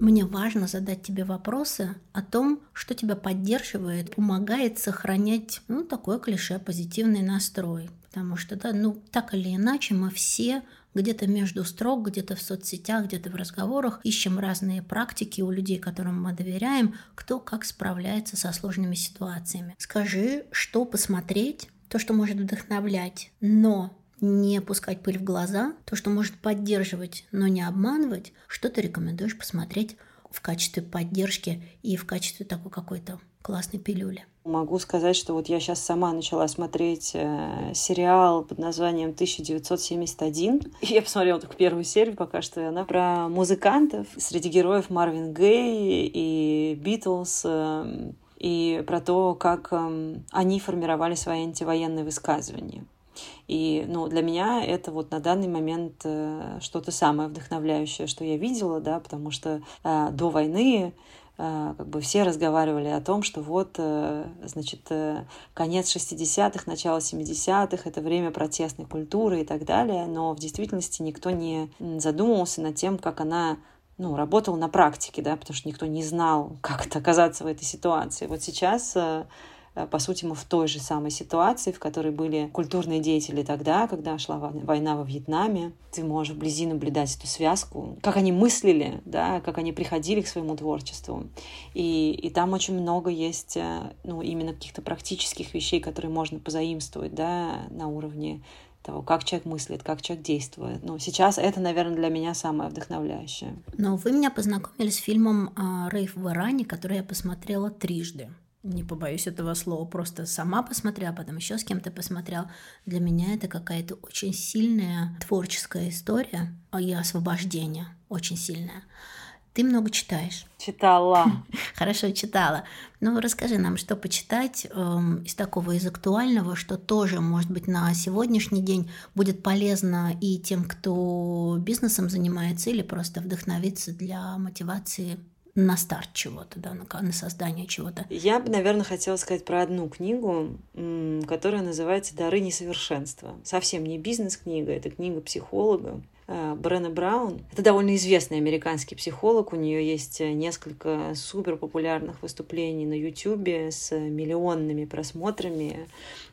Мне важно задать тебе вопросы о том, что тебя поддерживает, помогает сохранять, ну, такое клише, позитивный настрой. Потому что, да, ну, так или иначе, мы все где-то между строк, где-то в соцсетях, где-то в разговорах ищем разные практики у людей, которым мы доверяем, кто как справляется со сложными ситуациями. Скажи, что посмотреть, то, что может вдохновлять, но не пускать пыль в глаза, то, что может поддерживать, но не обманывать, что ты рекомендуешь посмотреть в качестве поддержки и в качестве такой какой-то классной пилюли. Могу сказать, что вот я сейчас сама начала смотреть э, сериал под названием 1971. Я посмотрела только первую серию пока что, и она про музыкантов. Среди героев Марвин Гей и Битлз. Э, и про то, как э, они формировали свои антивоенные высказывания. И ну, для меня это вот на данный момент э, что-то самое вдохновляющее, что я видела, да, потому что э, до войны как бы все разговаривали о том, что вот, э, значит, э, конец 60-х, начало 70-х, это время протестной культуры и так далее, но в действительности никто не задумывался над тем, как она ну, работала на практике, да, потому что никто не знал, как это оказаться в этой ситуации. Вот сейчас Э, по сути, мы в той же самой ситуации, в которой были культурные деятели тогда, когда шла война во Вьетнаме. Ты можешь вблизи наблюдать эту связку, как они мыслили, да, как они приходили к своему творчеству. И, и там очень много есть э, ну, именно каких-то практических вещей, которые можно позаимствовать да, на уровне того, как человек мыслит, как человек действует. Но сейчас это, наверное, для меня самое вдохновляющее. Но вы меня познакомили с фильмом а, «Рейв в Иране», который я посмотрела трижды не побоюсь этого слова, просто сама посмотрела, а потом еще с кем-то посмотрел. Для меня это какая-то очень сильная творческая история и освобождение, очень сильная. Ты много читаешь. Читала. Хорошо, читала. Ну, расскажи нам, что почитать эм, из такого, из актуального, что тоже, может быть, на сегодняшний день будет полезно и тем, кто бизнесом занимается, или просто вдохновиться для мотивации на старт чего-то, да, на, на создание чего-то. Я бы, наверное, хотела сказать про одну книгу, которая называется «Дары несовершенства». Совсем не бизнес-книга, это книга психолога. Э, Брена Браун. Это довольно известный американский психолог. У нее есть несколько супер популярных выступлений на YouTube с миллионными просмотрами.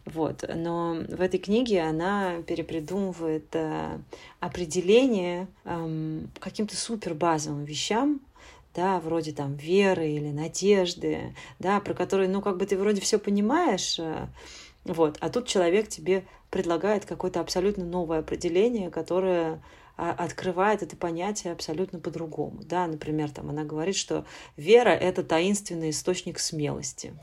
Вот. Но в этой книге она перепридумывает э, определение эм, каким-то супер базовым вещам, да, вроде там веры или надежды, да, про которые, ну, как бы ты вроде все понимаешь, э, вот, а тут человек тебе предлагает какое-то абсолютно новое определение, которое а, открывает это понятие абсолютно по-другому. Да, например, там она говорит, что вера — это таинственный источник смелости.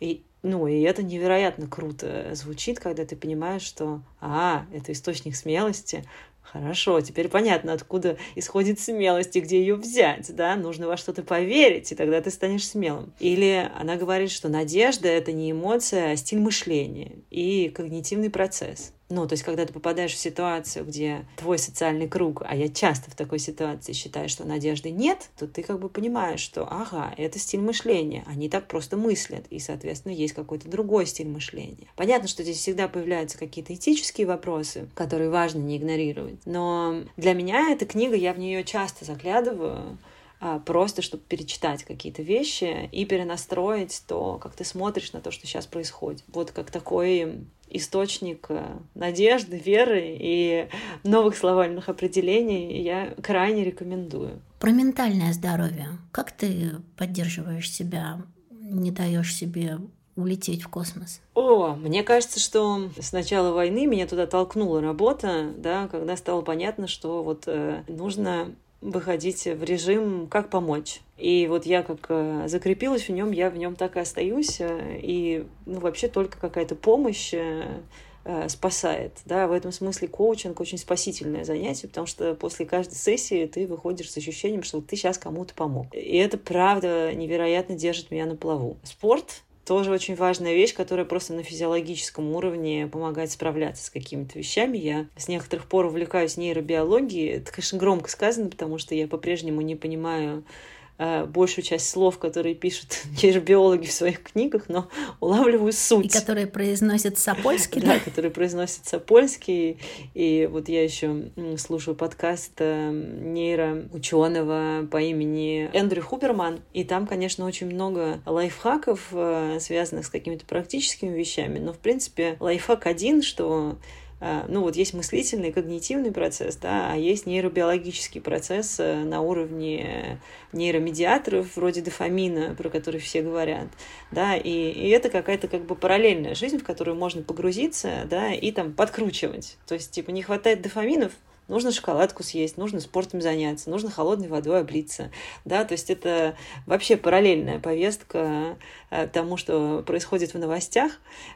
И, ну, и это невероятно круто звучит, когда ты понимаешь, что, а, это источник смелости, Хорошо, теперь понятно, откуда исходит смелость и где ее взять, да? Нужно во что-то поверить, и тогда ты станешь смелым. Или она говорит, что надежда — это не эмоция, а стиль мышления и когнитивный процесс. Ну, то есть, когда ты попадаешь в ситуацию, где твой социальный круг, а я часто в такой ситуации считаю, что надежды нет, то ты как бы понимаешь, что, ага, это стиль мышления, они так просто мыслят, и, соответственно, есть какой-то другой стиль мышления. Понятно, что здесь всегда появляются какие-то этические вопросы, которые важно не игнорировать, но для меня эта книга, я в нее часто заглядываю, а, просто чтобы перечитать какие-то вещи и перенастроить то, как ты смотришь на то, что сейчас происходит. Вот как такой источник э, надежды, веры и новых словальных определений я крайне рекомендую. Про ментальное здоровье. Как ты поддерживаешь себя, не даешь себе улететь в космос? О, мне кажется, что с начала войны меня туда толкнула работа, да, когда стало понятно, что вот э, нужно выходить в режим «как помочь». И вот я как э, закрепилась в нем, я в нем так и остаюсь. Э, и ну, вообще только какая-то помощь э, спасает. Да, в этом смысле коучинг очень спасительное занятие, потому что после каждой сессии ты выходишь с ощущением, что ты сейчас кому-то помог. И это правда невероятно держит меня на плаву. Спорт тоже очень важная вещь, которая просто на физиологическом уровне помогает справляться с какими-то вещами. Я с некоторых пор увлекаюсь нейробиологией. Это, конечно, громко сказано, потому что я по-прежнему не понимаю большую часть слов, которые пишут нейробиологи в своих книгах, но улавливаю суть. И которые произносят Сапольский, да? Да, которые произносят Сапольский. И вот я еще слушаю подкаст э, нейроученого по имени Эндрю Хуберман, и там, конечно, очень много лайфхаков, э, связанных с какими-то практическими вещами, но, в принципе, лайфхак один, что Э, ну вот есть мыслительный, когнитивный процесс, да, а есть нейробиологический процесс э, на уровне нейромедиаторов вроде дофамина, про который все говорят, да, и, и это какая-то как бы параллельная жизнь, в которую можно погрузиться, да, и там подкручивать. То есть, типа, не хватает дофаминов, нужно шоколадку съесть, нужно спортом заняться, нужно холодной водой облиться, да, то есть это вообще параллельная повестка э, тому, что происходит в новостях,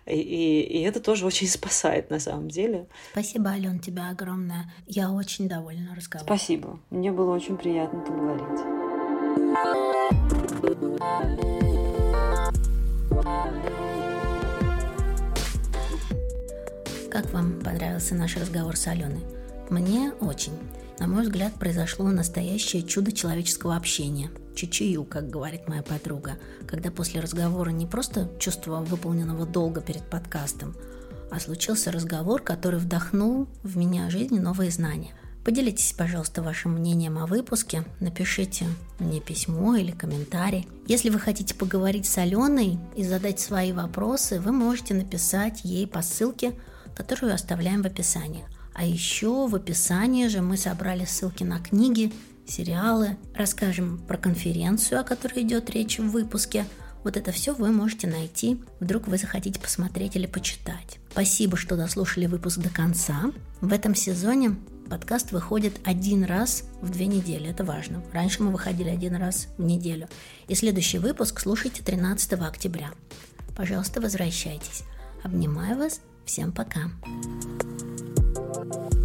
и, и это тоже очень спасает на самом деле. Спасибо, Ален, тебя огромное. Я очень довольна разговором. Спасибо. Мне было очень приятно поговорить. Как вам понравился наш разговор с Аленой? Мне очень. На мой взгляд, произошло настоящее чудо человеческого общения. Чичию, как говорит моя подруга, когда после разговора не просто чувство выполненного долга перед подкастом, а случился разговор, который вдохнул в меня жизни новые знания. Поделитесь, пожалуйста, вашим мнением о выпуске, напишите мне письмо или комментарий. Если вы хотите поговорить с Аленой и задать свои вопросы, вы можете написать ей по ссылке, которую оставляем в описании. А еще в описании же мы собрали ссылки на книги, сериалы, расскажем про конференцию, о которой идет речь в выпуске. Вот это все вы можете найти, вдруг вы захотите посмотреть или почитать. Спасибо, что дослушали выпуск до конца. В этом сезоне подкаст выходит один раз в две недели, это важно. Раньше мы выходили один раз в неделю. И следующий выпуск слушайте 13 октября. Пожалуйста, возвращайтесь. Обнимаю вас Всем пока. Thank you.